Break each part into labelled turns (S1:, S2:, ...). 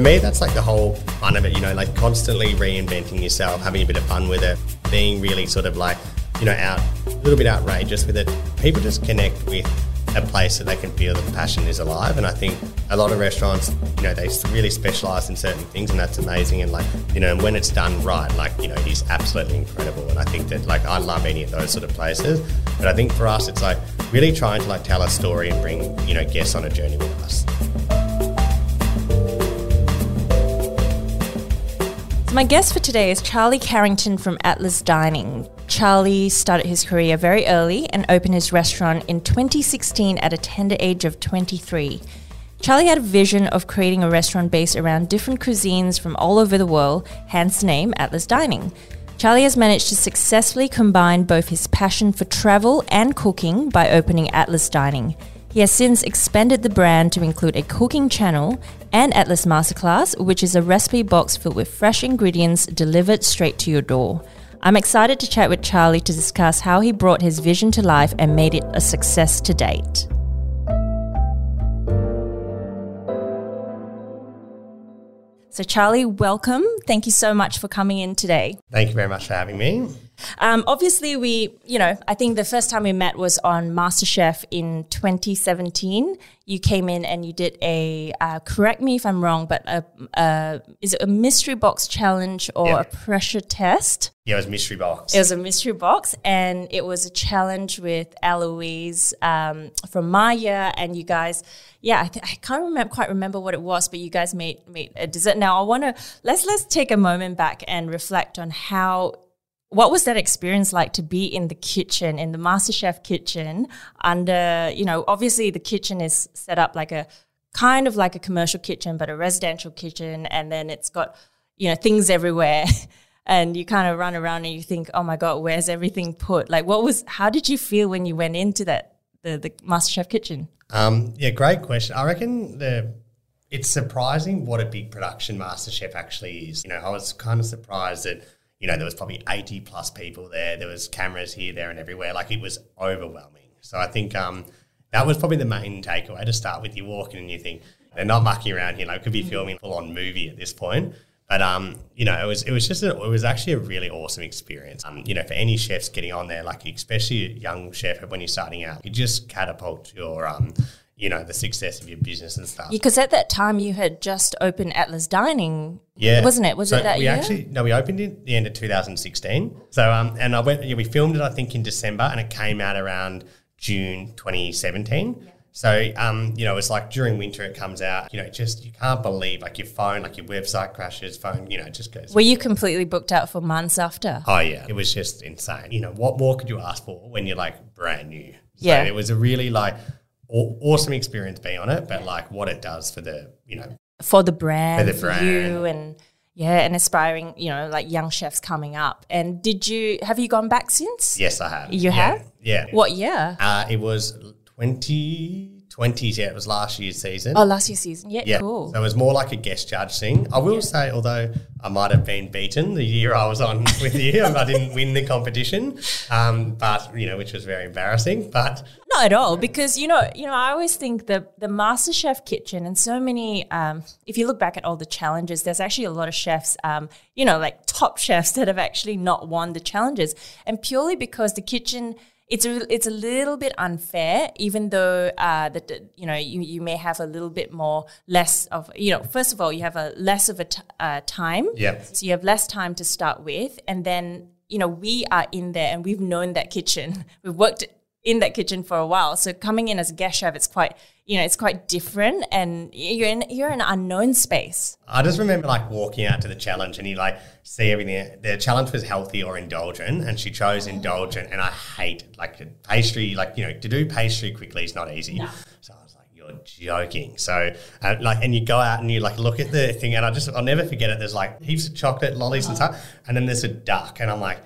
S1: For me, that's like the whole fun of it, you know, like constantly reinventing yourself, having a bit of fun with it, being really sort of like, you know, out a little bit outrageous with it. People just connect with a place that they can feel that the passion is alive. And I think a lot of restaurants, you know, they really specialize in certain things, and that's amazing. And like, you know, when it's done right, like, you know, it is absolutely incredible. And I think that, like, I love any of those sort of places. But I think for us, it's like really trying to like tell a story and bring, you know, guests on a journey with us.
S2: My guest for today is Charlie Carrington from Atlas Dining. Charlie started his career very early and opened his restaurant in 2016 at a tender age of 23. Charlie had a vision of creating a restaurant based around different cuisines from all over the world, hence the name Atlas Dining. Charlie has managed to successfully combine both his passion for travel and cooking by opening Atlas Dining. He has since expanded the brand to include a cooking channel and Atlas Masterclass, which is a recipe box filled with fresh ingredients delivered straight to your door. I'm excited to chat with Charlie to discuss how he brought his vision to life and made it a success to date. So, Charlie, welcome. Thank you so much for coming in today.
S1: Thank you very much for having me.
S2: Um, obviously, we, you know, I think the first time we met was on MasterChef in 2017. You came in and you did a, uh, correct me if I'm wrong, but a, a, is it a mystery box challenge or
S1: Yeah.
S2: a pressure test?
S1: Yeah, it was mystery box.
S2: It was a mystery box, and it was a challenge with Eloise um, from Maya, and you guys. Yeah, I, th- I can't remember quite remember what it was, but you guys made made a dessert. Now I want to let's let's take a moment back and reflect on how what was that experience like to be in the kitchen in the MasterChef kitchen under you know obviously the kitchen is set up like a kind of like a commercial kitchen but a residential kitchen and then it's got you know things everywhere and you kind of run around and you think oh my god where's everything put like what was how did you feel when you went into that the, the MasterChef kitchen
S1: Um, yeah, great question. I reckon the it's surprising what a big production MasterChef actually is. You know, I was kind of surprised that you know there was probably eighty plus people there. There was cameras here, there, and everywhere. Like it was overwhelming. So I think um, that was probably the main takeaway to start with. You walk in and you think they're not mucking around here. Like could be filming a full on movie at this point. But um, you know, it was it was just a, it was actually a really awesome experience. Um, you know, for any chefs getting on there, like especially a young chef when you're starting out, you just catapult your um, you know, the success of your business and stuff.
S2: because at that time you had just opened Atlas Dining
S1: Yeah,
S2: wasn't it was
S1: So
S2: it that
S1: we
S2: year
S1: actually no, we opened it at the end of 2016. So um, and I went, yeah, we filmed it I think in December, and it came out around June 2017. So um, you know, it's like during winter it comes out. You know, just you can't believe like your phone, like your website crashes, phone, you know, it just goes.
S2: were you completely booked out for months after
S1: Oh yeah, it was just insane. You know, what more could you ask for when you're like brand new? So
S2: Yeah.
S1: it was a really like awesome experience being on it, but like what it does for the you know
S2: for the brand,
S1: For the
S2: for you, and yeah, and aspiring, you know, like young chefs coming up. And did you have you gone back since?
S1: yes I have
S2: You
S1: Yeah.
S2: have?
S1: yeah
S2: What year?
S1: Uh, it was 2020, yeah, it was last year's season.
S2: Oh, last year's season. Yeah,
S1: yeah,
S2: cool.
S1: so it was more like a guest judge thing. I will say, although I might have been beaten the year I was on with you, I didn't win the competition, um, but you know, which was very embarrassing. But
S2: Not at all, because you know, you know, I always think the the MasterChef kitchen and so many. Um, if you look back at all the challenges, there's actually a lot of chefs, um, you know, like top chefs that have actually not won the challenges, and purely because the kitchen. It's a, it's a little bit unfair, even though uh, that you know you, you may have a little bit more less of you know first of all you have a less of a t- uh, time
S1: yeah,
S2: so you have less time to start with, and then you know we are in there and we've known that kitchen. We've worked in that kitchen for a while. So coming in as a guest chef, it's quite you know it's quite different, and you're in you're in an unknown space.
S1: I just remember like walking out to the challenge and you like see everything. The challenge was healthy or indulgent, and she chose indulgent. And I hate like pastry, like you know, to do pastry quickly is not easy. So I was like, "You're joking." So uh, like, and you go out and you like look at the thing, and I just I'll never forget it. There's like heaps of chocolate lollies and stuff, and then there's a duck, and I'm like.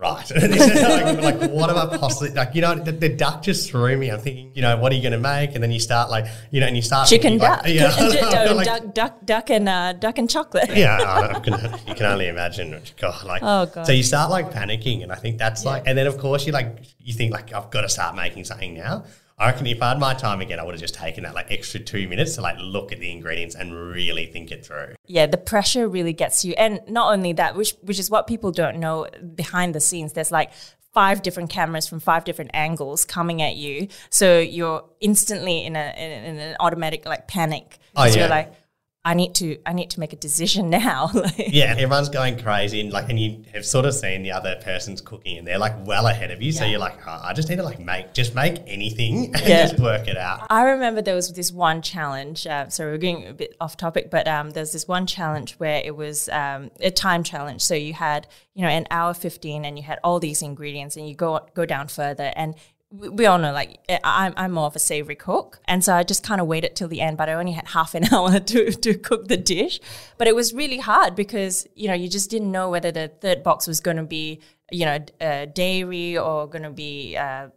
S1: Right. Like, like, what am I possibly like? You know, the, the duck just threw me. I'm thinking, you know, what are you going to make? And then you start like, you know, and you start
S2: Chicken
S1: thinking,
S2: duck,
S1: like, yeah, like-
S2: duck, duck, duck, and uh, duck and chocolate.
S1: yeah, I can, you can only imagine. God, like,
S2: Oh, God.
S1: so you start like panicking, and I think that's like, and then of course you like, you think like, I've got to start making something now. I reckon if I had my time again, I would have just taken that like extra two minutes to like look at the ingredients and really think it through.
S2: Yeah, the pressure really gets you. And not only that, which which is what people don't know behind the scenes, there's like five different cameras from five different angles coming at you. So you're instantly in a in, in an automatic like panic.
S1: Oh,
S2: So
S1: yeah.
S2: you're like, I need to I need to make a decision now.
S1: Yeah, everyone's going crazy, and like, and you have sort of seen the other person's cooking, and they're like well ahead of you. So you're like, oh, I just need to like make, just make anything and
S2: Yeah.
S1: just work it out.
S2: I remember there was this one challenge. Uh, so we're getting a bit off topic, but um, there's this one challenge where it was um, a time challenge. So you had you know an hour fifteen, and you had all these ingredients, and you go go down further and. We all know, like I- I'm, I'm more of a savory cook, and so I just kind of waited till the end. But I only had half an hour to to cook the dish. But it was really hard because you know you just didn't know whether the third box was going to be you know uh, dairy or going to be uh,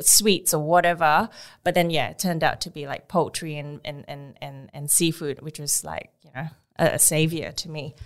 S2: sweets or whatever. But then yeah, it turned out to be like poultry and and and and, and seafood, which was like you know a, a savior to me.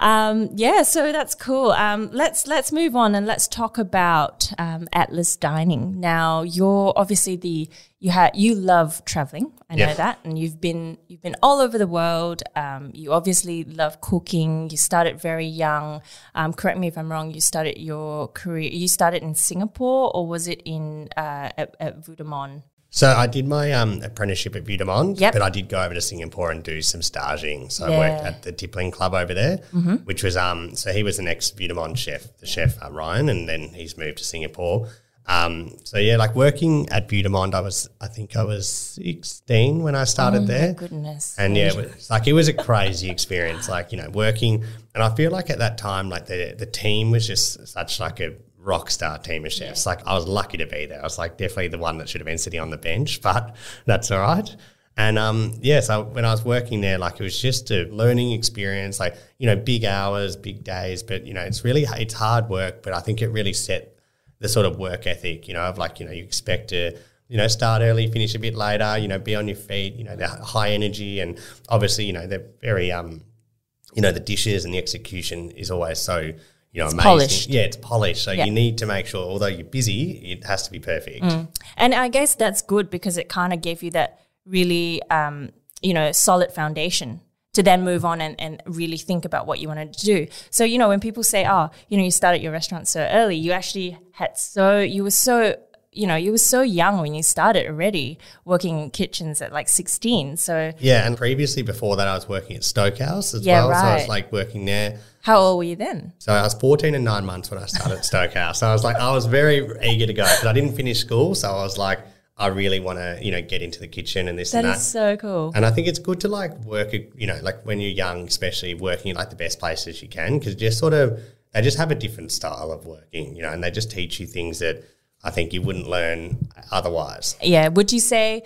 S2: Um, yeah, so that's cool. Um, let's let's move on and let's talk about um, Atlas Dining. Now, you're obviously the you had you love traveling. I know that, and you've been you've been all over the world. Um, you obviously love cooking. You started very young. Um, correct me if I'm wrong. You started your career. You started in Singapore, or was it in uh, at, at Vue de monde?
S1: So I did my um, apprenticeship at Vue de monde,
S2: Yep.
S1: but I did go over to Singapore and do some staging. So I worked at the Tippling Club over there, which was um. So he was the next Vue de monde chef, the chef uh, Ryan, and then he's moved to Singapore. Um. So yeah, like working at Vue de monde, I was I think I was sixteen when I started
S2: Oh
S1: there.
S2: my goodness!
S1: And yeah, it was, like it was a crazy experience. Like you know, working, and I feel like at that time, like the the team was just such like a rock star team of chefs. Like I was lucky to be there. I was like definitely the one that should have been sitting on the bench, but that's all right. And um, yeah, so when I was working there, like it was just a learning experience. Like you know, big hours, big days, but you know, it's really it's hard work. But I think it really set the sort of work ethic, you know, of like, you know, you expect to, you know, start early, finish a bit later, you know, be on your feet, you know, the high energy and obviously, you know, they're very, um, you know, the dishes and the execution is always so, you know, amazing.
S2: polished.
S1: Yeah, it's polished. So
S2: Yeah.
S1: you need to make sure, although you're busy, it has to be perfect.
S2: And I guess that's good because it kind of gave you that really, um, you know, solid foundation to then move on and, and really think about what you wanted to do. So, you know, when people say, oh, you know, you started your restaurant so early, you actually had so, you were so, you know, you were so young when you started already working in kitchens at like 16. So,
S1: Yeah, and previously before that, I was working at Stokehouse as
S2: Yeah,
S1: well. So I was
S2: right.
S1: like working there.
S2: how old were you then?
S1: So I was 14 and nine months when I started at Stokehouse. So I was like, I was very eager to go because I didn't finish school. So I was like, I really want to, you know, get into the kitchen and this
S2: That
S1: and that. that.
S2: is so cool.
S1: And I think it's good to like work, you know, like when you're young, especially working in like the best places you can, because just sort of they just have a different style of working, you know, and they just teach you things that I think you wouldn't learn otherwise.
S2: Yeah. Would you say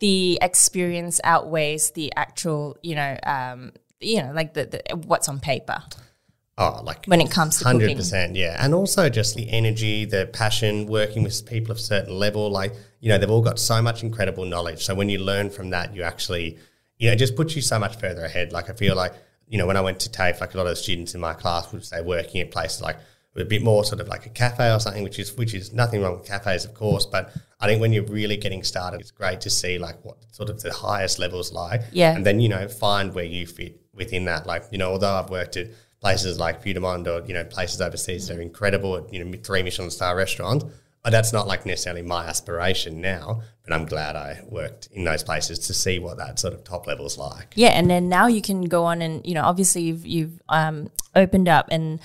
S2: the experience outweighs the actual, you know, um, you know, like the, the what's on paper
S1: Oh, like
S2: when it comes to
S1: hundred percent, yeah, and also just the energy, the passion, working with people of a certain level. Like you know, they've all got so much incredible knowledge. So when you learn from that, you actually, you know, it just puts you so much further ahead. Like I feel like you know, when I went to TAFE, like a lot of the students in my class would say working at places like a bit more sort of like a cafe or something, which is which is nothing wrong with cafes, of course, but I think when you're really getting started, it's great to see like what sort of the highest levels like,
S2: Yeah.
S1: and then you know find where you fit within that. Like you know, although I've worked at places like Vue de monde or you know places overseas that are incredible at you know three Michelin star restaurants. But that's not like necessarily my aspiration now, but I'm glad I worked in those places to see what that sort of top level's like.
S2: Yeah, and then now you can go on and you know obviously you've you've um, opened up and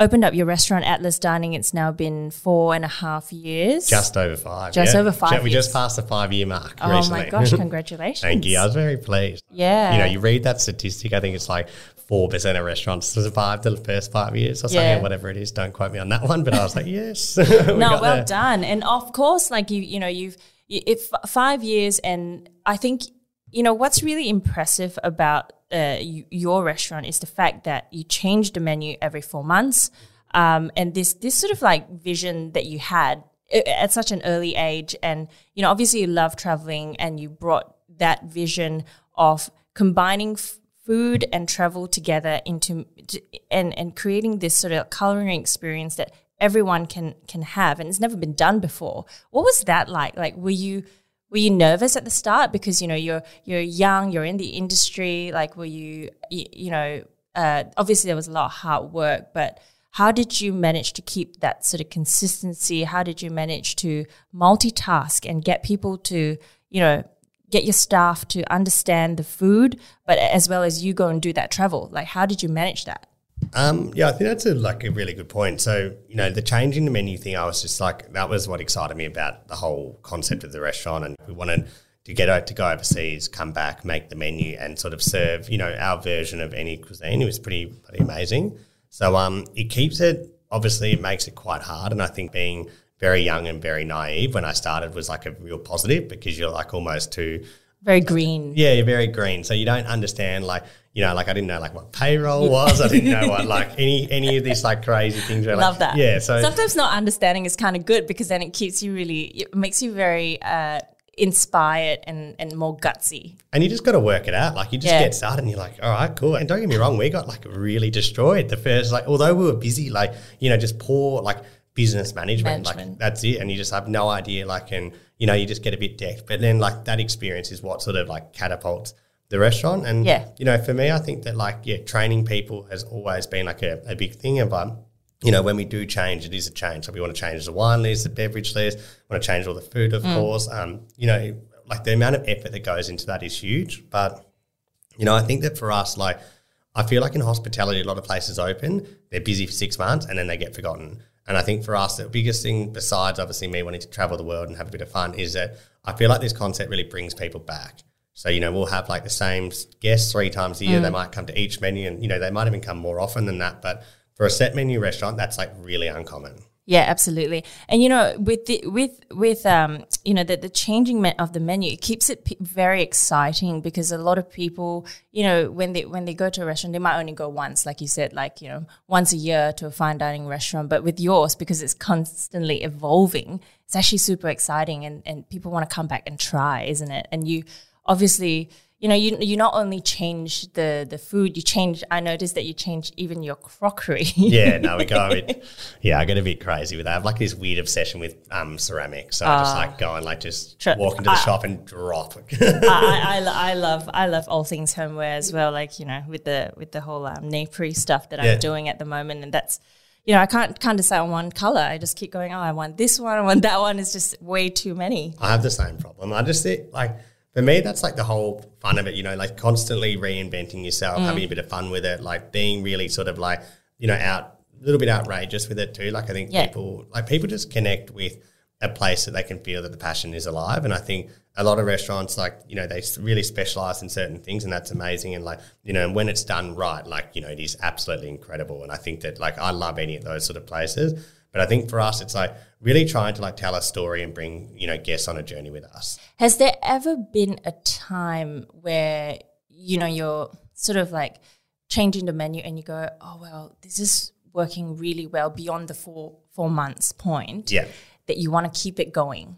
S2: opened up your restaurant Atlas Dining. It's now been four and a half years.
S1: Just over five.
S2: Just over five
S1: We just passed the five year mark
S2: oh
S1: recently.
S2: my gosh! Congratulations.
S1: Thank you. I was very pleased.
S2: Yeah.
S1: You know, you read that statistic, I think it's like 4% of restaurants survive the first five years or something,
S2: Yeah.
S1: whatever it is. Don't quote me on that one, but I was like, yes. We
S2: no, well
S1: there.
S2: done. And of course, like you, you know, you've if five years, and I think you know what's really impressive about uh, your restaurant is the fact that you change the menu every four months, um, and this this sort of like vision that you had uh, at such an early age, and you know, obviously you love traveling, and you brought that vision of combining. F- food and travel together into to- and and creating this sort of culinary experience that everyone can can have and it's never been done before what was that like like were you were you nervous at the start because you know you're you're young, you're in the industry. Like, were you you, you know uh, obviously there was a lot of hard work, but how did you manage to keep that sort of consistency? How did you manage to multitask and get people to you know get your staff to understand the food, but as well as you go and do that travel? Like, how did you manage that?
S1: Um, yeah, I think that's a, like a really good point. So, you know, the changing the menu thing, I was just like, that was what excited me about the whole concept of the restaurant. And we wanted to get out to go overseas, come back, make the menu, and sort of serve, you know, our version of any cuisine. It was pretty, pretty amazing. So, um, it keeps it, obviously, it makes it quite hard. And I think being very young and very naive when I started was like a real positive because you're like almost too
S2: very green.
S1: Yeah, you're very green. So you don't understand like you know, like I didn't know like what payroll was. I didn't know what like any any of these like crazy things. Where,
S2: Love
S1: like,
S2: that.
S1: Yeah. So
S2: sometimes not understanding is kind of good because then it keeps you really it makes you very uh, inspired and and more gutsy.
S1: And you just got to work it out. Like you just
S2: Yeah.
S1: get started, and you're like, all right, cool. And don't get me wrong, we got like really destroyed the first like although we were busy, like you know, just poor like business management. Like
S2: Management.
S1: that's it, and you just have no idea. Like and you know, you just get a bit decked. But then like that experience is what sort of like catapults the restaurant. And
S2: Yeah.
S1: you know, for me, I think that like yeah, training people has always been like a, a big thing. Of um, you know, when we do change, it is a change. So we want to change the wine list, the beverage list, want to change all the food, of course. Um, you know, like the amount of effort that goes into that is huge. But you know, I think that for us, like, I feel like in hospitality, a lot of places open, they're busy for six months and then they get forgotten. And I think for us, the biggest thing, besides obviously me wanting to travel the world and have a bit of fun, is that I feel like this concept really brings people back. So, you know, we'll have like the same guests three times a year. They might come to each menu and, you know, they might even come more often than that. But for a set menu restaurant, that's like really uncommon.
S2: Yeah, absolutely. And you know, with the with with um, you know, the the changing of the menu, it keeps it p- very exciting because a lot of people, you know, when they when they go to a restaurant, they might only go once, like you said, like you know, once a year to a fine dining restaurant. But with yours, because it's constantly evolving, it's actually super exciting, and and people want to come back and try, isn't it? And you obviously. You know, you you not only change the the food, you change. I noticed that you change even your crockery.
S1: Yeah, no, we go a bit. Yeah, I get a bit crazy with that. I have like this weird obsession with um, ceramics. So I just like go and like just
S2: Tr-
S1: walk into the
S2: ah.
S1: shop and drop.
S2: I, I, I I love I love all things homeware as well. Like you know, with the with the whole um, napery stuff that
S1: Yeah.
S2: I'm doing at the moment, and that's you know I can't can't decide on one color. I just keep going. Oh, I want this one. I want that one. It's just way too many.
S1: I have the same problem. I just think like for me, that's like the whole fun of it. You know, like constantly reinventing yourself,
S2: Mm.
S1: having a bit of fun with it, like being really sort of like you know out a little bit outrageous with it too. Like I think
S2: Yeah.
S1: people like people just connect with a place that they can feel that the passion is alive. And I think a lot of restaurants, like, you know, they really specialize in certain things and that's amazing. And like, you know, and when it's done right, like, you know, it is absolutely incredible. And I think that like, I love any of those sort of places. But I think for us, it's like really trying to like tell a story and bring, you know, guests on a journey with us.
S2: Has there ever been a time where you know you're sort of like changing the menu and you go, oh well, this is working really well beyond the four four months point
S1: Yeah.
S2: that you want to keep it going?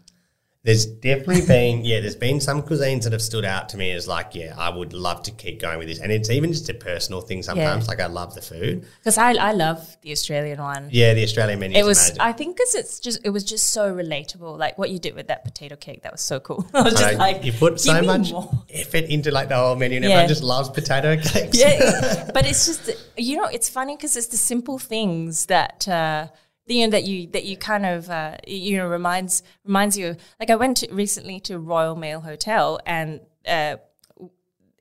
S1: There's definitely been, yeah, there's been some cuisines that have stood out to me as like, yeah, I would love to keep going with this. And it's even just a personal thing sometimes. Like, I love the food.
S2: Because I I love the Australian one.
S1: Yeah, the Australian menu
S2: it was,
S1: amazing.
S2: I think, because it's just, it was just so relatable. Like what you did with that potato cake, that was so cool. I was just
S1: know,
S2: like,
S1: you put so much
S2: more."
S1: effort into like the whole menu, and
S2: Yeah.
S1: everyone just loves potato cakes.
S2: Yeah, but it's just, you know, it's funny because it's the simple things that. Uh, you know that you that you kind of uh, you know reminds reminds you like I went to, recently to Royal Mail Hotel and uh,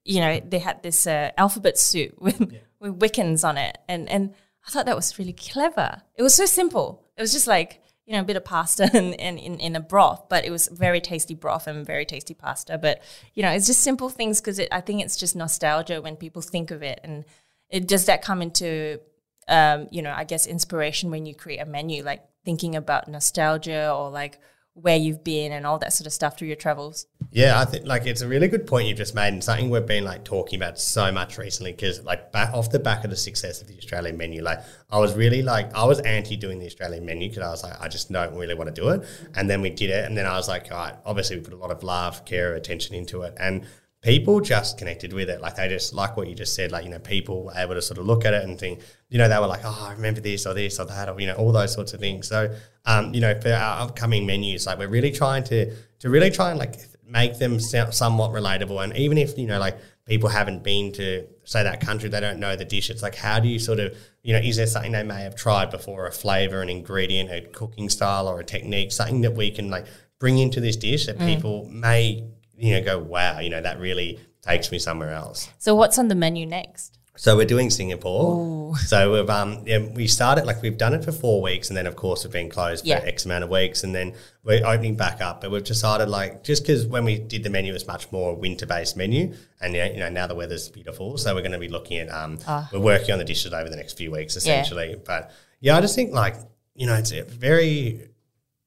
S2: you know they had this uh, alphabet soup with with Wiccans on it and and I thought that was really clever. It was so simple. It was just like you know a bit of pasta and, and in, in a broth, but it was very tasty broth and very tasty pasta. But you know it's just simple things because I think it's just nostalgia when people think of it and it does that come into um, you know I guess inspiration when you create a menu like thinking about nostalgia or like where you've been and all that sort of stuff through your travels.
S1: Yeah, I think like it's a really good point you've just made, and something we've been like talking about so much recently. Because like back off the back of the success of the Australian menu, like I was really like I was anti doing the Australian menu because I was like I just don't really want to do it. And then we did it, and then I was like, all right, obviously we put a lot of love, care, attention into it, and people just connected with it. Like they just like what you just said. Like you know, people were able to sort of look at it and think, you know, they were like, oh, I remember this or this or that or you know, all those sorts of things. So, um, you know, for our upcoming menus, like we're really trying to to really try and like make them somewhat relatable. And even if you know, like people haven't been to say that country, they don't know the dish. It's like how do you sort of you know, is there something they may have tried before, a flavor, an ingredient, a cooking style, or a technique, something that we can like bring into this dish that people may you know go, wow, you know, that really takes me somewhere else.
S2: So what's on the menu next?
S1: So we're doing Singapore. So we've um yeah, we started like we've done it for four weeks, and then of course we've been closed
S2: Yeah.
S1: for X amount of weeks, and then we're opening back up. But we've decided like just because when we did the menu, it was much more winter based menu, and yeah, you know now the weather's beautiful, so we're going to be looking at um we're working on the dishes over the next few weeks essentially. But yeah, I just think like you know it's a very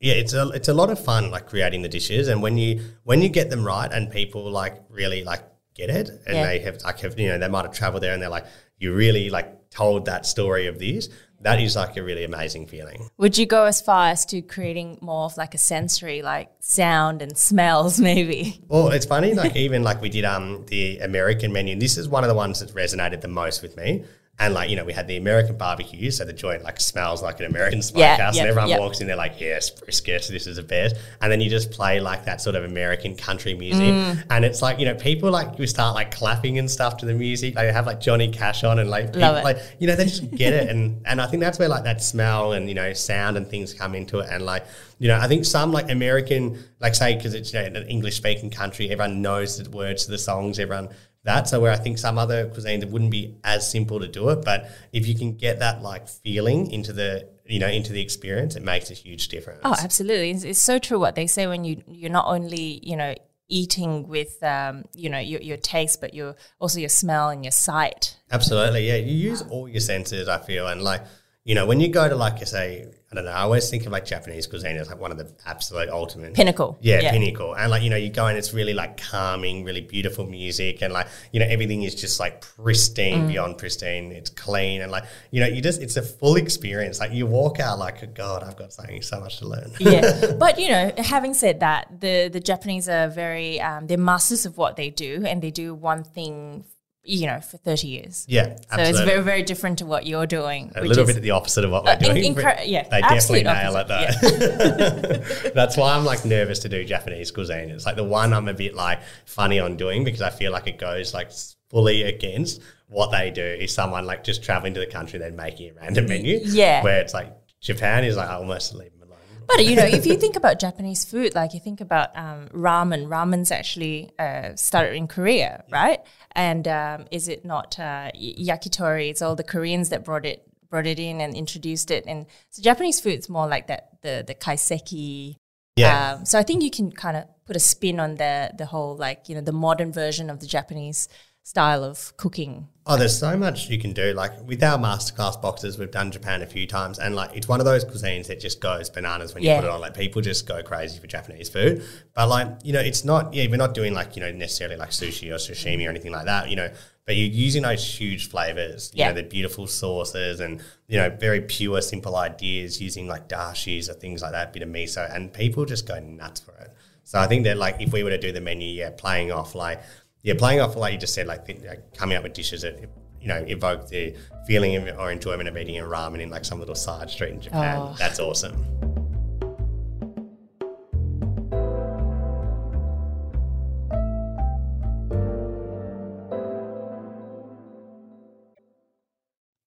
S1: yeah, it's a it's a lot of fun like creating the dishes, and when you when you get them right, and people like really like get it, and
S2: Yeah.
S1: they have like have you know they might have traveled there, and they're like you really like told that story of this. That is like a really amazing feeling.
S2: Would you go as far as to creating more of like a sensory, like sound and smells, maybe?
S1: Well, it's funny, like even like we did um the American menu. This is one of the ones that resonated the most with me. And like you know, we had the American barbecue, so the joint like smells like an American
S2: Yeah,
S1: smokehouse,
S2: yep,
S1: and everyone
S2: yep.
S1: walks in they're like, yes, brisket, this is the best. And then you just play like that sort of American country music,
S2: Mm.
S1: and it's like you know, people like you start like clapping and stuff to the music. Like, they have like Johnny Cash on, and like people, like you know, they just get it, and and I think that's where like that smell and you know sound and things come into it, and like you know, I think some like American, like say because it's you know, an English speaking country, everyone knows the words to the songs, everyone that. So where I think some other cuisines it wouldn't be as simple to do it, but if you can get that like feeling into the you know into the experience, it makes a huge difference.
S2: Oh, absolutely. It's, it's so true what they say when you you're not only you know eating with um, you know your, your taste, but your also your smell and your sight.
S1: Absolutely, yeah. You use all your senses, I feel, and like you know, when you go to like you say, I don't know, I always think of like Japanese cuisine as like one of the absolute ultimate
S2: Pinnacle.
S1: Yeah,
S2: Yeah.
S1: pinnacle. And like, you know, you go and it's really like calming, really beautiful music and like, you know, everything is just like pristine,
S2: Mm.
S1: beyond pristine. It's clean and like, you know, you just it's a full experience. Like you walk out like, God, I've got something so much to learn.
S2: yeah, but you know, having said that, the the Japanese are very um, they're masters of what they do, and they do one thing, you know, for thirty years.
S1: Yeah, Absolutely.
S2: So it's very very different to what you're doing.
S1: a little bit the opposite of what we're
S2: Uh,
S1: doing.
S2: incre- yeah,
S1: they definitely nail it though. That's why I'm like nervous to do Japanese cuisine. It's like the one I'm a bit like funny on doing because I feel like it goes like fully against what they do. Is someone like just traveling to the country and then making a random menu?
S2: Yeah.
S1: where it's like Japan is like almost leave them alone.
S2: But you know, if you think about Japanese food, like you think about um, ramen, ramen's actually uh, started in Korea, right? And um, is it not uh, yakitori? It's all the Koreans that brought it brought it in and introduced it. And so Japanese food's more like that the the kaiseki.
S1: Yeah.
S2: Um, so I think you can kind of put a spin on the the whole like you know the modern version of the Japanese style of cooking.
S1: Oh, there's so much you can do. Like with our masterclass boxes, we've done Japan a few times, and like it's one of those cuisines that just goes bananas when you put it on. Like people just go crazy for Japanese food, but like you know, it's not. Yeah, we're not doing like you know necessarily like sushi or sashimi or anything like that. You know, but you're using those huge flavors. You
S2: Yeah.
S1: know, the beautiful sauces and you know very pure, simple ideas using like dashis or things like that, bit of miso, and people just go nuts for it. So I think that like if we were to do the menu, yeah, playing off like yeah, playing off like you just said, like, the, like coming up with dishes that you know evoke the feeling of, or enjoyment of eating a ramen in like some little side street in Japan.
S2: Oh.
S1: That's awesome.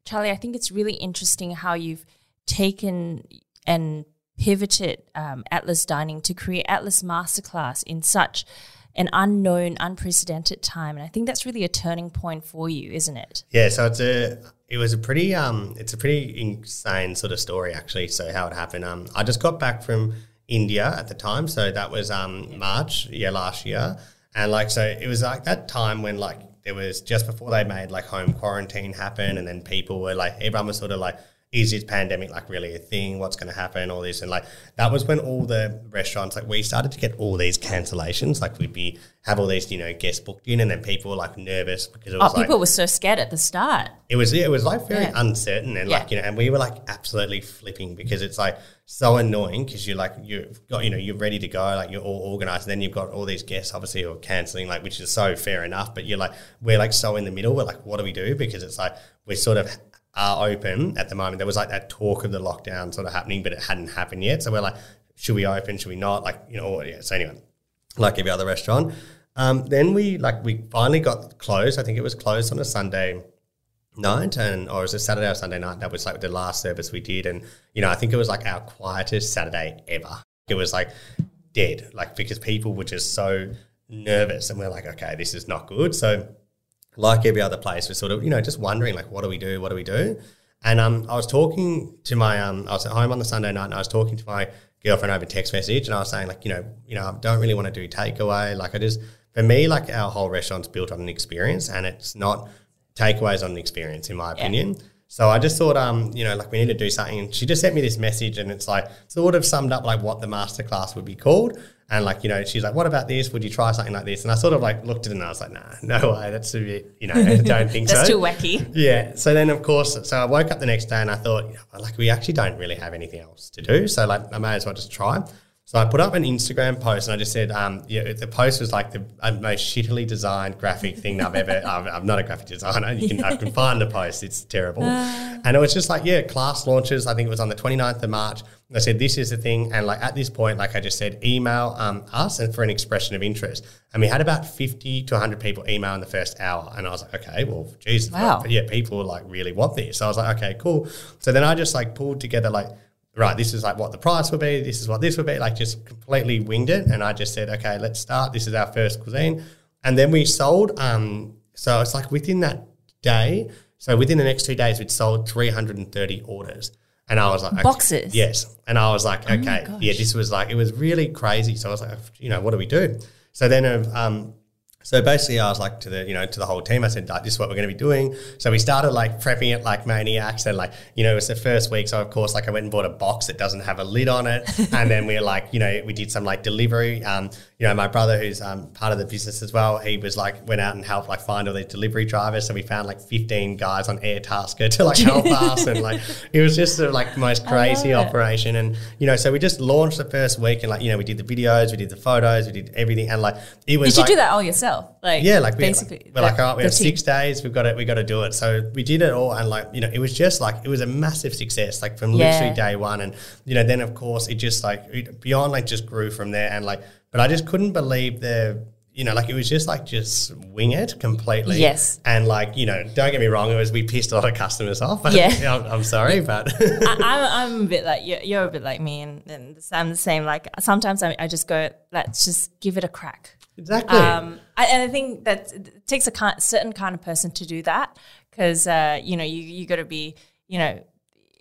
S2: Charlie, I think it's really interesting how you've taken and pivoted um, Atlas Dining to create Atlas Masterclass in such an unknown, unprecedented time. And I think that's really a turning point for you, isn't it?
S1: Yeah, so it's a it was a pretty um it's a pretty insane sort of story actually. So how it happened. Um, I just got back from India at the time, so that was um March yeah last year, and like so it was like that time when like there was just before they made like home quarantine happen, and then people were like everyone was sort of like. Is this pandemic like really a thing? What's going to happen? All this and like that was when all the restaurants like we started to get all these cancellations. Like we'd be have all these you know guests booked in, and then people were like nervous because it
S2: Oh,
S1: was like
S2: people were so scared at the start.
S1: it was it was like very
S2: Yeah.
S1: uncertain and
S2: Yeah.
S1: like you know and we were like absolutely flipping because it's like so annoying because you're like you've got you know you're ready to go like you're all organized and then you've got all these guests obviously who are canceling like which is so fair enough but you're like we're like so in the middle we're like what do we do because it's like we're sort of are open at the moment there was like that talk of the lockdown sort of happening but it hadn't happened yet so we're like should we open should we not like you know yeah so anyway like every other restaurant. Um, then we like we finally got closed. I think it was closed on a Sunday night and or is it was a Saturday or Sunday night. That was like the last service we did, and you know I think it was like our quietest Saturday ever. It was like dead, like because people were just so nervous, and we're like, okay, this is not good. So like every other place, we're sort of you know just wondering like, what do we do? What do we do? And um, I was talking to my um, I was at home on the Sunday night, and I was talking to my girlfriend over text message, and I was saying like, you know, you know, I don't really want to do takeaway. Like, I just for me, like our whole restaurant's built on an experience, and it's not takeaways on an experience, in my opinion. Yeah. So I just thought, um, you know, like we need to do something. And she just sent me this message, and it's like sort of summed up like what the masterclass would be called. And like, you know, she's like, "What about this? Would you try something like this?" And I sort of like looked at it and I was like, "Nah, no way. That's a bit, you know, I don't think
S2: That's
S1: so."
S2: That's too wacky.
S1: Yeah. So then, of course, so I woke up the next day and I thought, you know, like, we actually don't really have anything else to do. So like, I may as well just try. So I put up an Instagram post and I just said, um, yeah, the post was like the uh, most shittily designed graphic thing I've ever. I'm, I'm, not a graphic designer. You can I can find the post. It's terrible. Uh. And it was just like, yeah, class launches. I think it was on the 29th of March. I said, this is the thing. And like at this point, like I just said, email um, us and for an expression of interest. And we had about 50 to 100 people email in the first hour. And I was like, okay, well, Jesus.
S2: Wow.
S1: But yeah, people like really want this. So I was like, okay, cool. So then I just like pulled together like right, this is like what the price would be, this is what this would be, like just completely winged it. And I just said, okay, let's start. This is our first cuisine. And then we sold, um, so it's like within that day, so within the next two days, we'd sold 330 orders. And I was like,
S2: boxes.
S1: Yes. And I was like, oh okay, yeah, this was like, it was really crazy. So I was like, you know, what do we do? So then um, so basically, I was like to the you know to the whole team. I said, "This is what we're going to be doing." So we started like prepping it like maniacs, and like you know it was the first week. So of course, like I went and bought a box that doesn't have a lid on it, and then we are like you know we did some like delivery. Um, you know, my brother who's um, part of the business as well, he was like went out and helped like find all these delivery drivers. So we found like 15 guys on Airtasker to like help us, and like it was just the like most crazy operation. And you know, so we just launched the first week, and like you know we did the videos, we did the photos, we did everything, and like it was.
S2: Did you
S1: like,
S2: do that all yourself?
S1: Like yeah, like basically, we, we're like, oh, we have six days, we've got it, we got to do it. So we did it all, and like you know, it was just like it was a massive success, like from yeah. literally day one, and you know, then of course it just like it, beyond like just grew from there, and like but I just couldn't believe the you know, like it was just like just wing it completely.
S2: Yes.
S1: And like, you know, don't get me wrong, it was we pissed a lot of customers off.
S2: Yeah.
S1: I'm, I'm, sorry, but
S2: I, am a bit like you're, you're, a bit like me, and, and I'm the same. Like sometimes I, I, just go, let's just give it a crack.
S1: Exactly.
S2: Um, I, and I think that it takes a kind, certain kind of person to do that because uh, you know you you got to be you know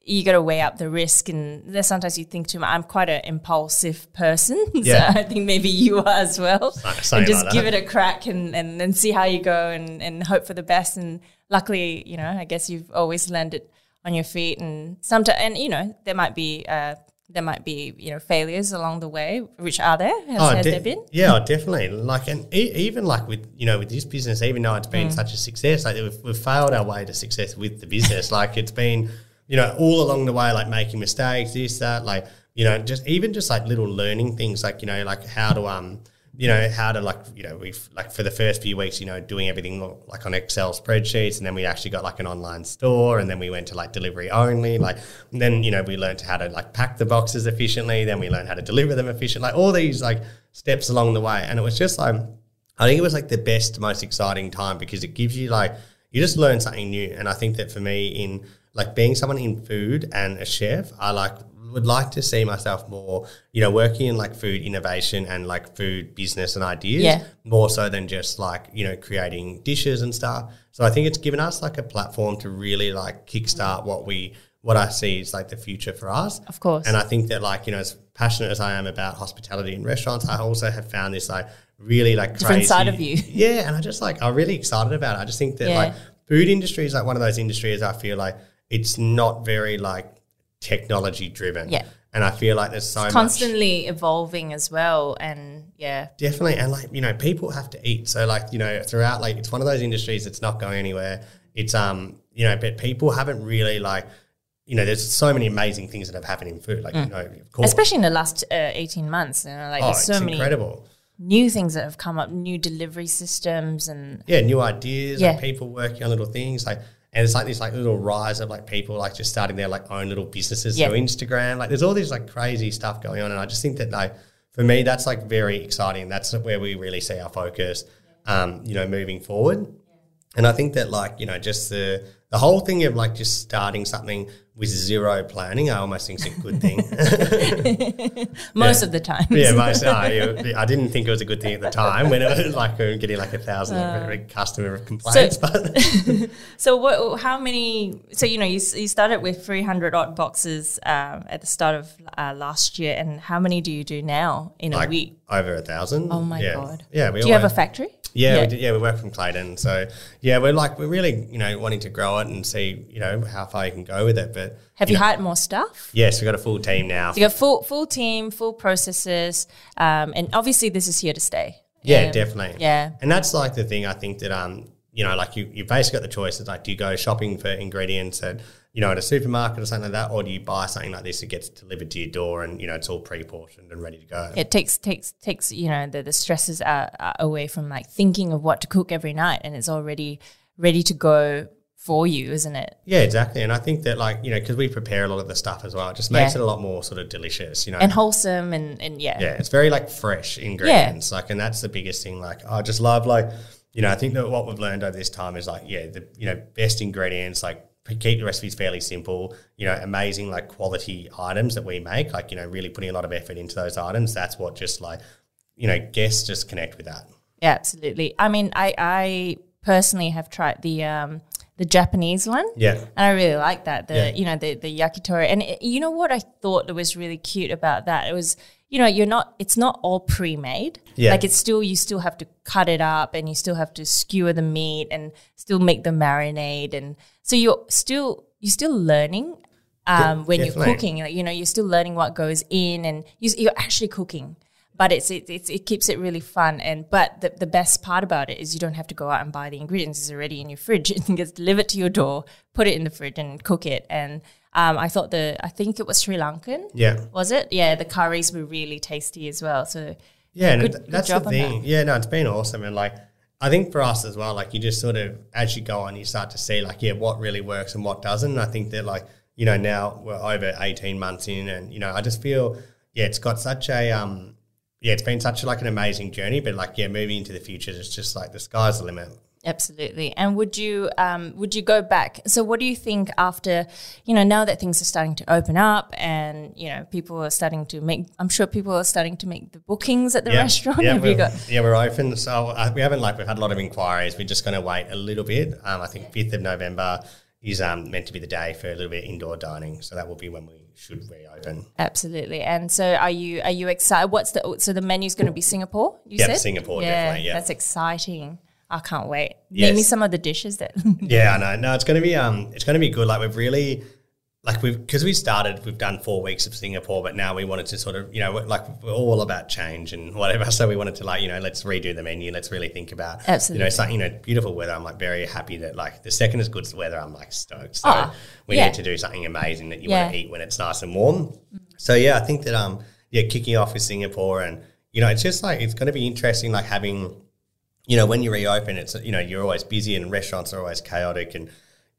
S2: you got to weigh up the risk and there's sometimes you think too much. I'm quite an impulsive person, yeah. so I think maybe you are as well. And just
S1: like
S2: give it a crack and, and, and see how you go and, and hope for the best. And luckily, you know, I guess you've always landed on your feet and sometimes, and you know, there might be, uh, there might be, you know, failures along the way, which are there? Has, oh, has de- there been?
S1: Yeah, definitely. Like, and e- even like with, you know, with this business, even though it's been mm. such a success, like we've, we've failed our way to success with the business. like it's been, you know, all along the way, like making mistakes, this, that, like, you know, just even just like little learning things, like, you know, like how to, um, you know, how to like, you know, we've like for the first few weeks, you know, doing everything like on Excel spreadsheets. And then we actually got like an online store. And then we went to like delivery only. Like, then, you know, we learned how to like pack the boxes efficiently. Then we learned how to deliver them efficiently. Like all these like steps along the way. And it was just like, I think it was like the best, most exciting time because it gives you like, you just learn something new. And I think that for me, in like being someone in food and a chef, I like would like to see myself more, you know, working in like food innovation and like food business and ideas
S2: yeah.
S1: more so than just like, you know, creating dishes and stuff. So I think it's given us like a platform to really like kickstart what we what I see is like the future for us.
S2: Of course.
S1: And I think that like, you know, as passionate as I am about hospitality and restaurants, I also have found this like really like
S2: different
S1: crazy,
S2: side of you.
S1: Yeah. And I just like I'm really excited about it. I just think that yeah. like food industry is like one of those industries I feel like it's not very like technology driven.
S2: Yeah.
S1: And I feel like there's so
S2: it's constantly much, evolving as well. And yeah.
S1: Definitely. And like, you know, people have to eat. So like, you know, throughout like it's one of those industries that's not going anywhere. It's um, you know, but people haven't really like you know, there's so many amazing things that have happened in food. Like, mm. you know,
S2: especially in the last uh, 18 months, you know, like
S1: oh,
S2: there's so many
S1: incredible
S2: new things that have come up, new delivery systems and
S1: yeah, new ideas, yeah. people working on little things like and it's like this like little rise of like people like just starting their like own little businesses yep. through Instagram. Like there's all this like crazy stuff going on, and I just think that like for me, that's like very exciting. That's where we really see our focus, um, you know, moving forward. And I think that like, you know, just the the whole thing of like just starting something with zero planning, I almost think is a good thing.
S2: Most
S1: Yeah.
S2: of the time.
S1: yeah, most, no, I didn't think it was a good thing at the time when it was like we were getting like a thousand
S2: Uh.
S1: customer complaints. but
S2: So what? How many? So you know, you, you started with three hundred odd boxes um, at the start of uh, last year, and how many do you do now in a week?
S1: over a thousand.
S2: Oh my
S1: yeah.
S2: god!
S1: Yeah, we
S2: do you have a factory?
S1: Yeah, we did, yeah, we work from Clayton. So yeah, we're like we're really you know wanting to grow it and see you know how far you can go with it. But
S2: Have you,
S1: know,
S2: hired more staff?
S1: Yes, we've got a full team now.
S2: So you got full full team, full processes, um, and obviously this is here to stay.
S1: Yeah,
S2: Um,
S1: definitely.
S2: Yeah.
S1: and that's like the thing. I think that um, you know, like you you basically got the choice. It's like, do you go shopping for ingredients at you know at a supermarket or something like that, or do you buy something like this that gets delivered to your door and you know it's all pre-portioned and ready to go?
S2: It takes takes takes you know the the stresses are, are away from like thinking of what to cook every night, and it's already ready to go for you, isn't it?
S1: Yeah, exactly. And I think that like you know because we prepare a lot of the stuff as well, it just makes
S2: Yeah.
S1: it a lot more sort of delicious. You know,
S2: And wholesome, and and yeah,
S1: yeah, it's very like fresh ingredients. Like, and that's the biggest thing. Like, I just love like, you know, I think that what we've learned over this time is like, yeah, the you know best ingredients. Like, keep the recipes fairly simple. You know, amazing like quality items that we make. Like, you know, really putting a lot of effort into those items. That's what just like, you know, guests just connect with that.
S2: Yeah, absolutely. I mean, I I personally have tried the um the Japanese one.
S1: Yeah,
S2: And I really like that. The
S1: Yeah.
S2: you know the the yakitori, and it, you know what I thought that was really cute about that. It was you know you're not it's not all pre-made.
S1: Yeah.
S2: Like it's still you still have to cut it up, and you still have to skewer the meat, and still make the marinade, and so you're still you're still learning. Um, when you're cooking, like, you know, you're still learning what goes in, and you, you're actually cooking. But it's it, it's it keeps it really fun, and but the, the best part about it is you don't have to go out and buy the ingredients; it's already in your fridge. It gets delivered to your door, put it in the fridge, and cook it. And um, I thought the I think it was Sri Lankan,
S1: yeah.
S2: was it? Yeah, the curries were really tasty as well. So
S1: Yeah, and
S2: Good-
S1: th-
S2: good
S1: that's
S2: job
S1: the thing. Yeah, no, it's been awesome, and like I think for us as well, like you just sort of as you go on, you start to see like yeah, what really works and what doesn't. And I think that like you know now we're over eighteen months in, and you know I just feel yeah, it's got such a um yeah, it's been such like an amazing journey, but like yeah, moving into the future, it's just like the sky's the limit.
S2: Absolutely. And would you um, would you go back? So, what do you think after you know now that things are starting to open up and you know people are starting to make? I'm sure people are starting to make the bookings at the
S1: yeah.
S2: restaurant.
S1: Yeah,
S2: Have you
S1: we're,
S2: got?
S1: yeah, we're open. So uh, we haven't like we've had a lot of inquiries. We're just going to wait a little bit. Um, I think fifth of November is um, meant to be the day for a little bit of indoor dining. So that will be when we should reopen.
S2: Absolutely. And so, are you are you excited? What's the so the menu's going to be Singapore? You
S1: Yep,
S2: said
S1: Singapore,
S2: Yeah,
S1: definitely, yeah.
S2: that's exciting. I can't wait. Name me some of the dishes that.
S1: Yeah, I know. No, it's going to be um, it's going to be good. Like we've really, like we've because we started, we've done four weeks of Singapore, but now we wanted to sort of, you know, we're- like we're all about change and whatever. So we wanted to like, you know, let's redo the menu. Let's really think about,
S2: absolutely, you
S1: know, something, you know, beautiful weather. I'm like very happy that like the second is good weather. I'm like stoked. So
S2: Ah,
S1: we
S2: yeah.
S1: need to do something amazing that you
S2: Yeah.
S1: want to eat when it's nice and warm. So yeah, I think that um, yeah, kicking off with Singapore and you know, it's just like it's going to be interesting, like having you know, when you reopen, it's you know you're always busy and restaurants are always chaotic and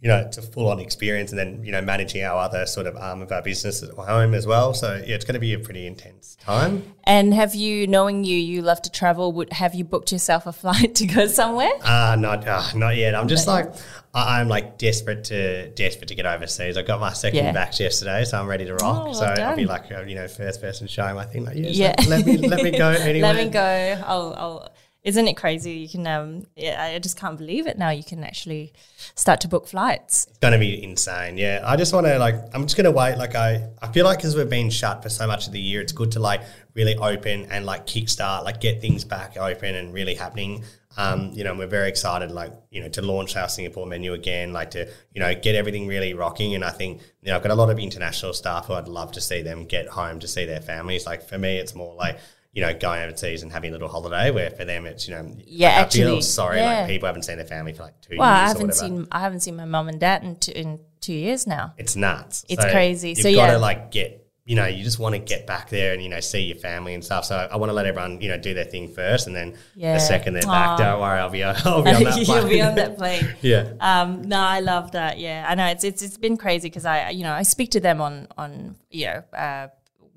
S1: you know it's a full on experience. And then you know managing our other sort of arm of our business at home as well. So yeah, it's going to be a pretty intense time.
S2: and have you, knowing you, you love to travel? Would have you booked yourself a flight to go somewhere?
S1: Ah, not uh, not yet. I'm just like I'm like desperate to desperate to get overseas. I got my second
S2: Yeah.
S1: vax yesterday, so I'm ready to rock.
S2: Oh, well
S1: so I'll be like uh, you know first person showing my thing. Like yes,
S2: Yeah.
S1: let, let me let me go anyway.
S2: Let me go. I'll, I'll, isn't it crazy? You can, um, yeah, I just can't believe it now. You can actually start to book flights.
S1: It's going to be insane. Yeah, I just want to like. I'm just going to wait. Like I, I feel like because we've been shut for so much of the year, it's good to like really open and like kickstart, like get things back open and really happening. Um, you know, we're very excited, like you know, to launch our Singapore menu again, like to you know get everything really rocking. And I think you know, I've got a lot of international staff who I'd love to see them get home to see their families. Like for me, it's more like. You know, going overseas and having a little holiday. Where for them, it's you know,
S2: Yeah,
S1: I feel sorry,
S2: yeah.
S1: like people haven't seen their family for like two
S2: Well,
S1: years.
S2: I haven't seen, I haven't seen my mum and dad in two, in two years now.
S1: it's nuts.
S2: It's crazy.
S1: So You've
S2: So,
S1: got
S2: yeah.
S1: to like get, you know, you just want to get back there and you know see your family and stuff. So I want to let everyone, you know, do their thing first, and then
S2: Yeah.
S1: the second they're back, don't worry, I'll be, I'll be on that. plane.
S2: You'll be on that plane.
S1: yeah.
S2: Um, no, I love that. Yeah, I know it's it's it's been crazy because I you know I speak to them on on you know uh,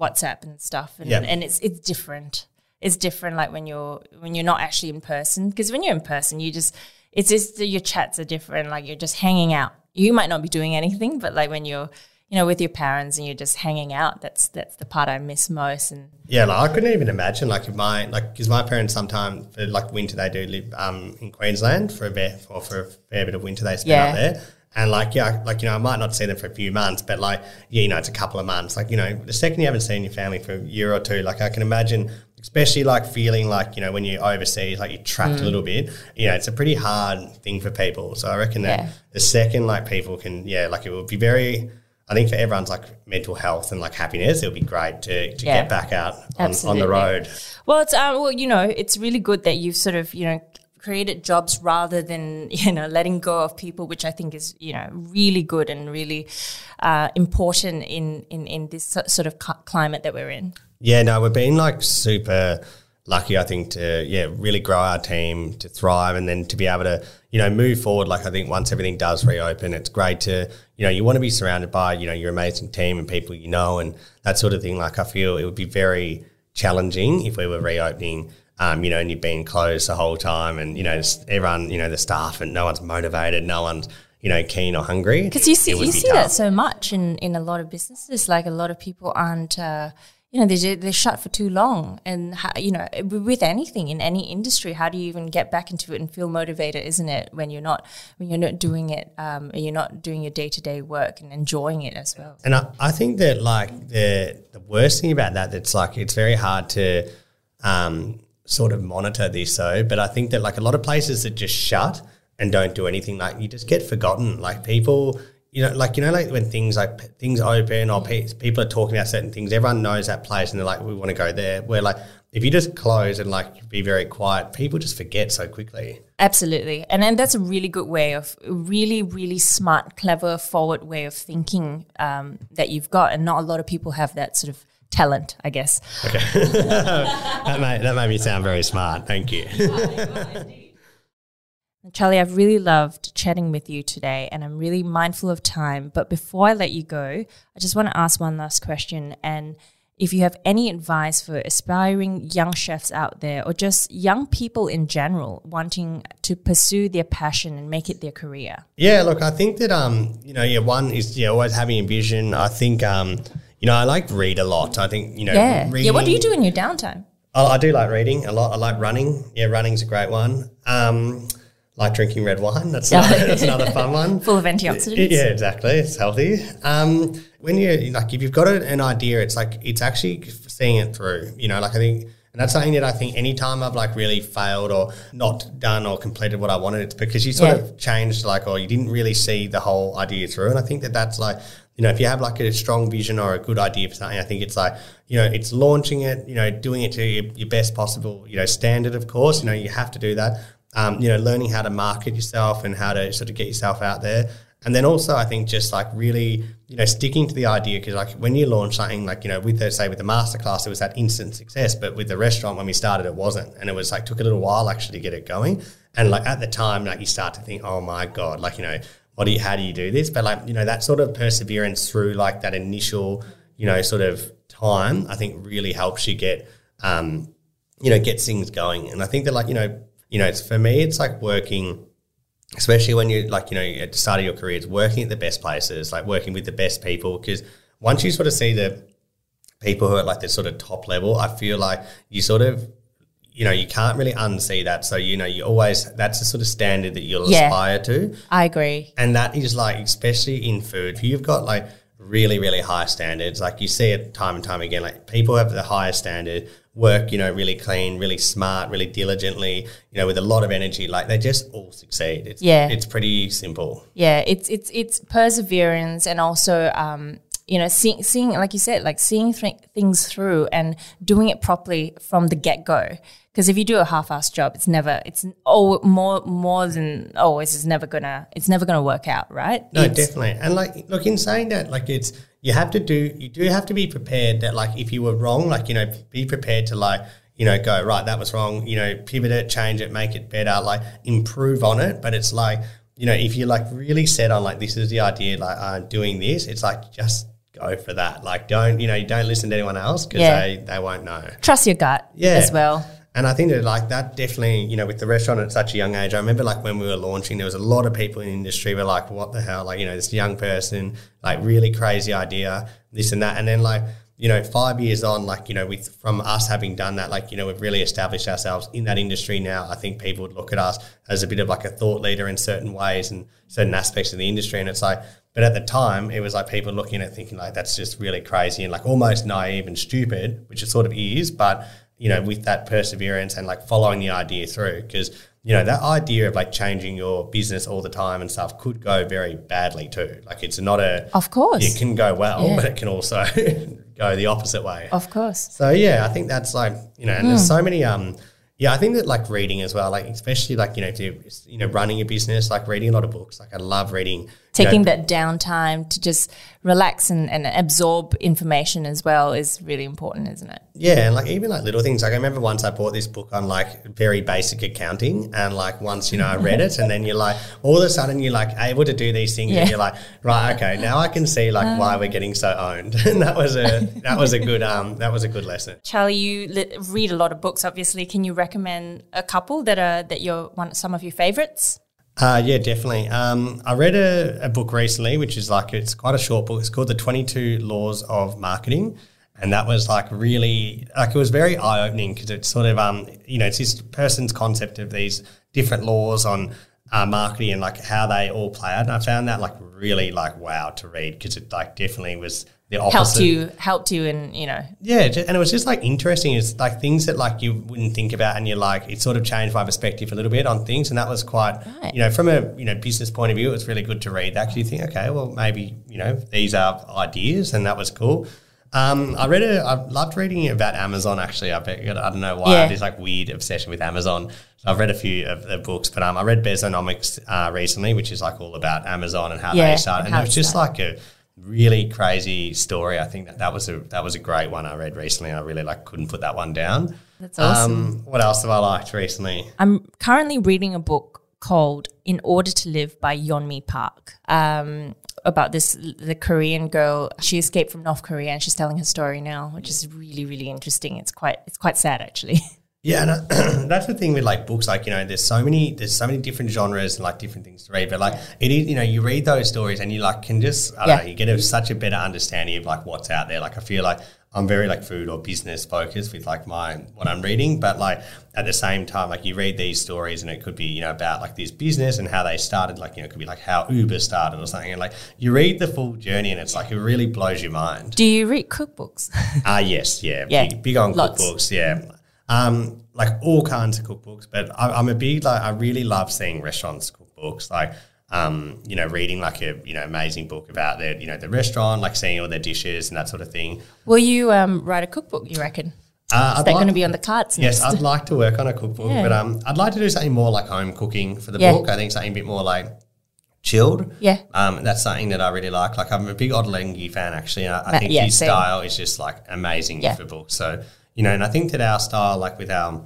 S2: WhatsApp and stuff, and, and it's it's different. It's different, like when you're when you're not actually in person. Because when you're in person, you just it's just your chats are different. Like you're just hanging out. You might not be doing anything, but like when you're you know with your parents and you're just hanging out, that's that's the part I miss most. And
S1: Yeah, like I couldn't even imagine like if my like because my parents sometimes for like winter they do live um in Queensland for a bit or for a fair bit of winter they spend
S2: Yeah.
S1: up there. And like yeah, like you know, I might not see them for a few months, but like yeah, you know, it's a couple of months. Like you know, the second you haven't seen your family for a year or two, like I can imagine, especially like feeling like you know when you're overseas, like you're trapped
S2: Mm.
S1: a little bit. You know, it's a pretty hard thing for people. So I reckon that
S2: Yeah.
S1: the second like people can, yeah, like it would be very. I think for everyone's like mental health and like happiness, it would be great to, to
S2: Yeah.
S1: get back out on, on the road.
S2: Well, it's um, well, you know, it's really good that you've sort of you know created jobs rather than you know letting go of people, which I think is you know really good and really uh, important in in in this sort of climate that we're in.
S1: Yeah, no, we've been like super lucky, I think, to yeah really grow our team to thrive, and then to be able to you know move forward. Like I think once everything does reopen, it's great to you know you want to be surrounded by you know your amazing team and people you know and that sort of thing. Like I feel it would be very challenging if we were reopening. Um, you know, and you've been closed the whole time, and you know, everyone, you know, the staff, and no one's motivated, no one's, you know, keen or hungry.
S2: Because you see, you see
S1: tough.
S2: that so much in, in a lot of businesses. Like a lot of people aren't, uh, you know, they're, they're shut for too long. And, how, you know, with anything in any industry, how do you even get back into it and feel motivated, isn't it? When you're not, when you're not doing it, um, and you're not doing your day to day work and enjoying it as well.
S1: And I, I think that like the the worst thing about that that's like it's very hard to um, sort of monitor this though. But I think that like a lot of places that just shut and don't do anything, like you just get forgotten. Like people, you know, like you know, like when things like things open or pe- people are talking about certain things, everyone knows that place and they're like, we want to go there. Where like if you just close and like be very quiet, people just forget so quickly.
S2: Absolutely. And then that's a really good way of, really, really smart, clever, forward way of thinking um, that you've got. And not a lot of people have that sort of talent, I guess. Okay.
S1: That made that made me sound very smart. Thank you.
S2: Charlie, I've really loved chatting with you today and I'm really mindful of time. But before I let you go, I just want to ask one last question. And if you have any advice for aspiring young chefs out there or just young people in general wanting to pursue their passion and make it their career.
S1: Yeah, look, I think that um, you know, yeah, one is yeah, always having a vision. I think um, you know, I like read a lot. I think you know,
S2: Yeah.
S1: reading,
S2: Yeah. What do you do in your downtime?
S1: I, I do like reading a lot. I like running. Yeah, running's a great one. Um, like drinking red wine. That's another, that's another fun one.
S2: Full of antioxidants?
S1: Yeah, exactly. It's healthy. Um, when you like, if you've got an idea, it's like it's actually seeing it through. You know, like I think, and that's something that I think anytime I've like really failed or not done or completed what I wanted, it's because you sort
S2: Yeah.
S1: of changed, like, or you didn't really see the whole idea through. And I think that that's like, you know, if you have like a strong vision or a good idea for something, I think it's like, you know, it's launching it, you know, doing it to your, your best possible, you know, standard. Of course, you know, you have to do that um, you know, learning how to market yourself and how to sort of get yourself out there. And then also, I think just like really, you know, sticking to the idea because like when you launch something, like you know, with the say with the masterclass, it was that instant success, but with the restaurant when we started, it wasn't, and it was like took a little while actually to get it going. And like at the time, like you start to think, oh my god, like you know, what do you, how do you do this? But like you know, that sort of perseverance through like that initial, you know, sort of time, I think really helps you get, um, you know, gets things going. And I think that like you know you know, it's for me, it's like working, especially when you're like, you know, at the start of your career, it's working at the best places, like working with the best people. Because once you sort of see the people who are at like the sort of top level, I feel like you sort of, you know, you can't really unsee that. So, you know, you always, that's the sort of standard that you'll
S2: Yeah.
S1: aspire to.
S2: I agree.
S1: And that is like, especially in food, if you've got like really, really high standards, like you see it time and time again, like people have the highest standard, work, you know, really clean, really smart, really diligently, you know, with a lot of energy, like they just all succeed. It's,
S2: Yeah.
S1: It's pretty simple.
S2: Yeah, it's it's it's perseverance and also um, you know seeing seeing like you said like seeing th- things through and doing it properly from the get go. Because if you do a half-assed job, it's never it's oh more more than always is never gonna it's never gonna work out, right?
S1: No,
S2: It's-
S1: definitely. And like, look, in saying that, like, it's you have to do, you do have to be prepared that, like, if you were wrong, like, you know, be prepared to like, you know, go right, that was wrong. You know, pivot it, change it, make it better, like, improve on it. But it's like, you know, if you're like really set on like this is the idea, like, uh, doing this, it's like just go for that. Like, don't you know? You don't listen to anyone else because
S2: Yeah.
S1: they they won't know.
S2: Trust your gut
S1: Yeah.
S2: as well.
S1: And I think that like that definitely, you know, with the restaurant at such a young age, I remember like when we were launching, there was a lot of people in the industry were like, what the hell? Like, you know, this young person, like really crazy idea, this and that. And then like, you know, five years on, like, you know, with from us having done that, like, you know, we've really established ourselves in that industry now. I think people would look at us as a bit of like a thought leader in certain ways and certain aspects of the industry. And it's like, but at the time, it was like people looking at it thinking like that's just really crazy and like almost naive and stupid, which it sort of is. But you know, with that perseverance and like following the idea through, because you know that idea of like changing your business all the time and stuff could go very badly too. Like it's not a,
S2: Of course.
S1: it can go well,
S2: Yeah.
S1: but it can also go the opposite way.
S2: Of course.
S1: So yeah, I think that's like you know, and
S2: Hmm.
S1: there's so many. Um, yeah, I think that like reading as well, like especially like you know, if you're you know running a business, like reading a lot of books. Like I love reading.
S2: Taking that downtime to just relax and, and absorb information as well is really important, isn't it?
S1: Yeah, and like even like little things. Like I remember once I bought this book on like very basic accounting, and like once you know I read it, and then you're like all of a sudden you're like able to do these things,
S2: Yeah.
S1: and you're like, right, okay, now I can see like why we're getting so owned, and that was a that was a good um that was a good lesson.
S2: Charlie, you li- read a lot of books. Obviously, can you recommend a couple that are that you're one some of your favorites?
S1: Uh, yeah, definitely. Um, I read a, a book recently, which is like it's quite a short book. It's called The Twenty Two Laws of Marketing, and that was like really like it was very eye opening because it's sort of um you know it's this person's concept of these different laws on uh, marketing and like how they all play out. And I found that like really like wow to read because it like definitely was the opposite.
S2: Helped you, helped you, and you know,
S1: Yeah, and it was just like interesting. It's like things that like you wouldn't think about, and you're like, it sort of changed my perspective a little bit on things, and that was quite,
S2: Right.
S1: you know, from a you know business point of view, it was really good to read. Actually, think, okay, well, maybe you know these are ideas, and that was cool. Um, I read a, I loved reading about Amazon. Actually, I bet I don't know why I have this like weird obsession with Amazon. So I've read a few of the books, but um, I read Bezonomics uh, recently, which is like all about Amazon and how
S2: Yeah,
S1: they started,
S2: and
S1: and it was just
S2: started.
S1: like a really crazy story. I think that that was a that was a great one I read recently. I really like couldn't put that one down.
S2: That's awesome.
S1: Um, what else have I liked recently?
S2: I'm currently reading a book called "In Order to Live" by Yeonmi Park. Um, about this the Korean girl. She escaped from North Korea and she's telling her story now, which is really really interesting. It's quite it's quite sad actually.
S1: Yeah, and uh, that's the thing with like books. Like you know, there's so many there's so many different genres and like different things to read. But like it is, you know, you read those stories and you like can just I don't
S2: Yeah.
S1: know, you get a, such a better understanding of like what's out there. Like I feel like I'm very like food or business focused with like my what I'm reading, but like at the same time, like you read these stories and it could be you know about like this business and how they started. Like you know, it could be like how Uber started or something. And like you read the full journey and it's like it really blows your mind.
S2: Do you read cookbooks?
S1: Ah, yes, yeah,
S2: Yeah,
S1: Big, big on
S2: lots.
S1: cookbooks, yeah. Um, like all kinds of cookbooks, but I, I'm a big like I really love seeing restaurants cookbooks, like um, you know, reading like a you know amazing book about their you know the restaurant, like seeing all their dishes and that sort of thing.
S2: Will you um, write a cookbook? You reckon?
S1: Uh,
S2: Is that
S1: like-
S2: going to be on the cards
S1: Yes,
S2: next?
S1: I'd like to work on a cookbook,
S2: Yeah.
S1: but um, I'd like to do something more like home cooking for the
S2: Yeah.
S1: book. I think something a bit more like chilled.
S2: Yeah.
S1: Um, that's something that I really like. Like I'm a big Ottolenghi fan actually. And I, I think
S2: yeah,
S1: his
S2: same.
S1: style is just like amazing
S2: Yeah.
S1: for books. So you know, and I think that our style, like with our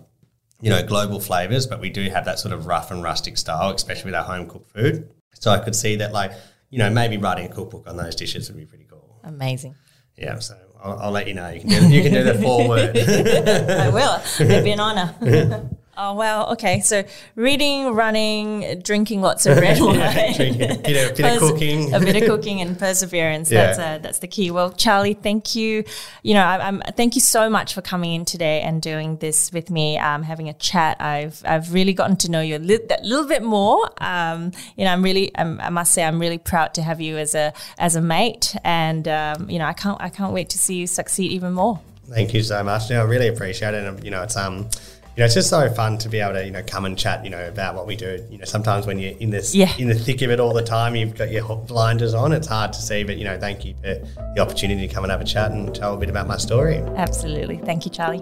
S1: you know global flavors, but we do have that sort of rough and rustic style, especially with our home cooked food. So I could see that like you know maybe writing a cookbook on those dishes would be pretty cool.
S2: Amazing.
S1: Yeah. So I'll, I'll let you know. You can do you can do the foreword.
S2: I will. It'd be an honor. oh wow. Okay. So reading, running, drinking lots of red wine,
S1: Drinking, bit of- bit of cooking.
S2: a bit of cooking, and perseverance.
S1: Yeah.
S2: That's uh, that's the key. Well, Charlie, thank you. You know, I, I'm thank you so much for coming in today and doing this with me, um, having a chat. I've I've really gotten to know you a li- that little bit more. Um, you know, I'm really, I'm, I must say, I'm really proud to have you as a as a mate, and um, you know, I can't I can't wait to see you succeed even more.
S1: Thank you so much. No, I really appreciate it. And you know, it's um, you know, it's just so fun to be able to you know come and chat. You know about what we do. You know, sometimes when you're in this
S2: Yeah.
S1: in the thick of it all the time, you've got your blinders on. It's hard to see. But you know, thank you for the opportunity to come and have a chat and tell a bit about my story.
S2: Absolutely. Thank you, Charlie.